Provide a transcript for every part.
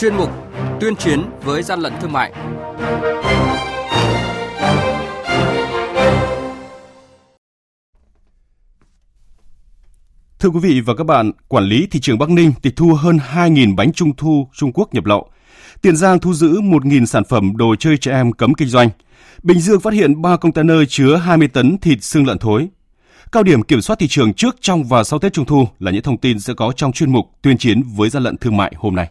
chuyên mục Tuyên chiến với gian lận thương mại. Thưa quý vị và các bạn, quản lý thị trường Bắc Ninh tịch thu hơn 2.000 bánh trung thu Trung Quốc nhập lậu. Tiền Giang thu giữ 1.000 sản phẩm đồ chơi trẻ em cấm kinh doanh. Bình Dương phát hiện 3 container chứa 20 tấn thịt xương lợn thối. Cao điểm kiểm soát thị trường trước, trong và sau Tết Trung thu là những thông tin sẽ có trong chuyên mục tuyên chiến với gian lận thương mại hôm nay.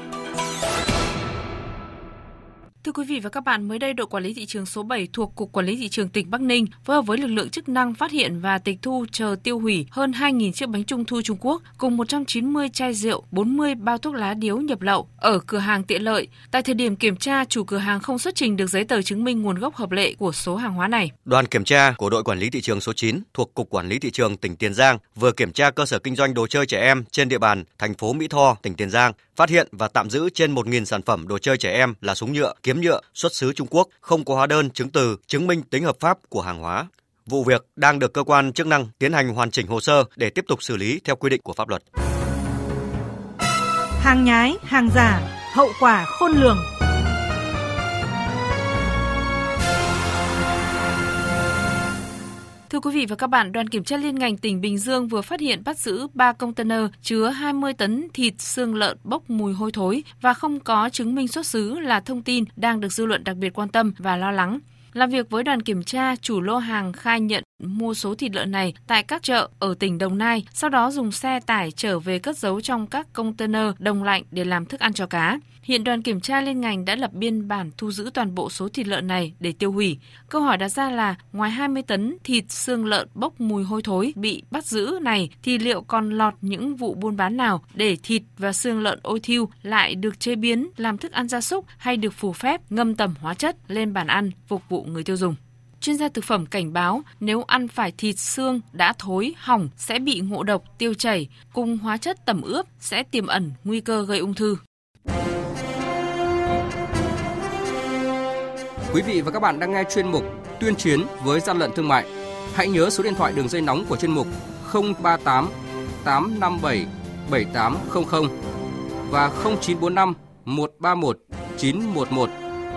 Thưa quý vị và các bạn, mới đây đội quản lý thị trường số 7 thuộc Cục Quản lý thị trường tỉnh Bắc Ninh phối hợp với lực lượng chức năng phát hiện và tịch thu chờ tiêu hủy hơn 2.000 chiếc bánh trung thu Trung Quốc cùng 190 chai rượu, 40 bao thuốc lá điếu nhập lậu ở cửa hàng tiện lợi. Tại thời điểm kiểm tra, chủ cửa hàng không xuất trình được giấy tờ chứng minh nguồn gốc hợp lệ của số hàng hóa này. Đoàn kiểm tra của đội quản lý thị trường số 9 thuộc Cục Quản lý thị trường tỉnh Tiền Giang vừa kiểm tra cơ sở kinh doanh đồ chơi trẻ em trên địa bàn thành phố Mỹ Tho, tỉnh Tiền Giang, phát hiện và tạm giữ trên 1.000 sản phẩm đồ chơi trẻ em là súng nhựa, kiếm nhựa xuất xứ Trung Quốc, không có hóa đơn chứng từ chứng minh tính hợp pháp của hàng hóa. Vụ việc đang được cơ quan chức năng tiến hành hoàn chỉnh hồ sơ để tiếp tục xử lý theo quy định của pháp luật. Hàng nhái, hàng giả, hậu quả khôn lường. Quý vị và các bạn, đoàn kiểm tra liên ngành tỉnh Bình Dương vừa phát hiện bắt giữ 3 container chứa 20 tấn thịt xương lợn bốc mùi hôi thối và không có chứng minh xuất xứ là thông tin đang được dư luận đặc biệt quan tâm và lo lắng. Làm việc với đoàn kiểm tra, chủ lô hàng khai nhận mua số thịt lợn này tại các chợ ở tỉnh Đồng Nai, sau đó dùng xe tải trở về cất giấu trong các container đông lạnh để làm thức ăn cho cá. Hiện đoàn kiểm tra liên ngành đã lập biên bản thu giữ toàn bộ số thịt lợn này để tiêu hủy. Câu hỏi đặt ra là ngoài 20 tấn thịt xương lợn bốc mùi hôi thối bị bắt giữ này thì liệu còn lọt những vụ buôn bán nào để thịt và xương lợn ôi thiêu lại được chế biến làm thức ăn gia súc hay được phù phép ngâm tẩm hóa chất lên bàn ăn phục vụ người tiêu dùng? Chuyên gia thực phẩm cảnh báo nếu ăn phải thịt xương đã thối, hỏng sẽ bị ngộ độc, tiêu chảy cùng hóa chất tẩm ướp sẽ tiềm ẩn nguy cơ gây ung thư. Quý vị và các bạn đang nghe chuyên mục Tuyên chiến với gian lận thương mại. Hãy nhớ số điện thoại đường dây nóng của chuyên mục 038 857 7800 và 0945 131 911.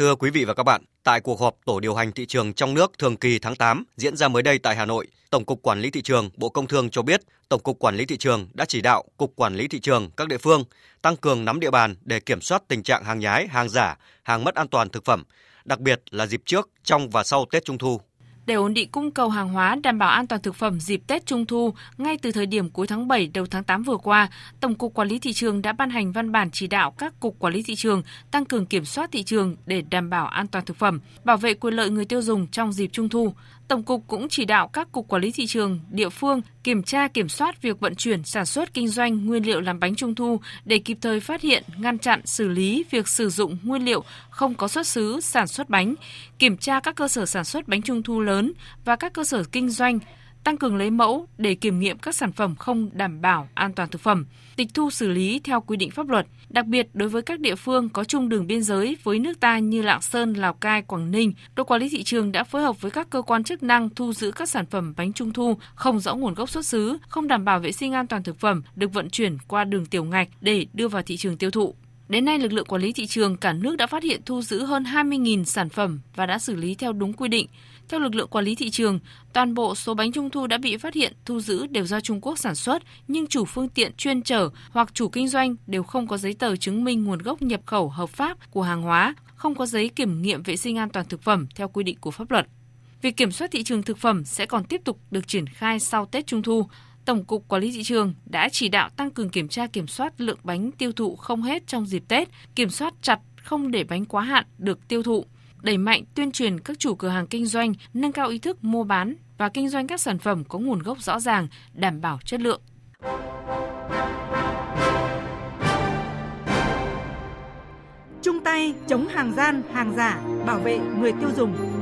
Thưa quý vị và các bạn, tại cuộc họp Tổ điều hành thị trường trong nước thường kỳ tháng 8 diễn ra mới đây tại Hà Nội, Tổng cục Quản lý thị trường Bộ Công Thương cho biết, Tổng cục Quản lý thị trường đã chỉ đạo Cục Quản lý thị trường các địa phương tăng cường nắm địa bàn để kiểm soát tình trạng hàng nhái, hàng giả, hàng mất an toàn thực phẩm, đặc biệt là dịp trước, trong và sau Tết Trung thu. Để ổn định cung cầu hàng hóa đảm bảo an toàn thực phẩm dịp Tết Trung thu, ngay từ thời điểm cuối tháng 7 đầu tháng 8 vừa qua, Tổng cục Quản lý thị trường đã ban hành văn bản chỉ đạo các cục quản lý thị trường tăng cường kiểm soát thị trường để đảm bảo an toàn thực phẩm, bảo vệ quyền lợi người tiêu dùng trong dịp Trung thu. Tổng cục cũng chỉ đạo các cục quản lý thị trường địa phương kiểm tra kiểm soát việc vận chuyển, sản xuất kinh doanh nguyên liệu làm bánh trung thu để kịp thời phát hiện, ngăn chặn, xử lý việc sử dụng nguyên liệu không có xuất xứ sản xuất bánh, kiểm tra các cơ sở sản xuất bánh trung thu lớn và các cơ sở kinh doanh tăng cường lấy mẫu để kiểm nghiệm các sản phẩm không đảm bảo an toàn thực phẩm, tịch thu xử lý theo quy định pháp luật, đặc biệt đối với các địa phương có chung đường biên giới với nước ta như Lạng Sơn, Lào Cai, Quảng Ninh, đội quản lý thị trường đã phối hợp với các cơ quan chức năng thu giữ các sản phẩm bánh trung thu không rõ nguồn gốc xuất xứ, không đảm bảo vệ sinh an toàn thực phẩm được vận chuyển qua đường tiểu ngạch để đưa vào thị trường tiêu thụ. Đến nay, lực lượng quản lý thị trường cả nước đã phát hiện thu giữ hơn 20.000 sản phẩm và đã xử lý theo đúng quy định. Theo lực lượng quản lý thị trường, toàn bộ số bánh trung thu đã bị phát hiện thu giữ đều do Trung Quốc sản xuất, nhưng chủ phương tiện chuyên chở hoặc chủ kinh doanh đều không có giấy tờ chứng minh nguồn gốc nhập khẩu hợp pháp của hàng hóa, không có giấy kiểm nghiệm vệ sinh an toàn thực phẩm theo quy định của pháp luật. Việc kiểm soát thị trường thực phẩm sẽ còn tiếp tục được triển khai sau Tết Trung thu. Tổng cục Quản lý thị trường đã chỉ đạo tăng cường kiểm tra kiểm soát lượng bánh tiêu thụ không hết trong dịp Tết, kiểm soát chặt không để bánh quá hạn được tiêu thụ, đẩy mạnh tuyên truyền các chủ cửa hàng kinh doanh nâng cao ý thức mua bán và kinh doanh các sản phẩm có nguồn gốc rõ ràng, đảm bảo chất lượng. Chung tay chống hàng gian, hàng giả, bảo vệ người tiêu dùng.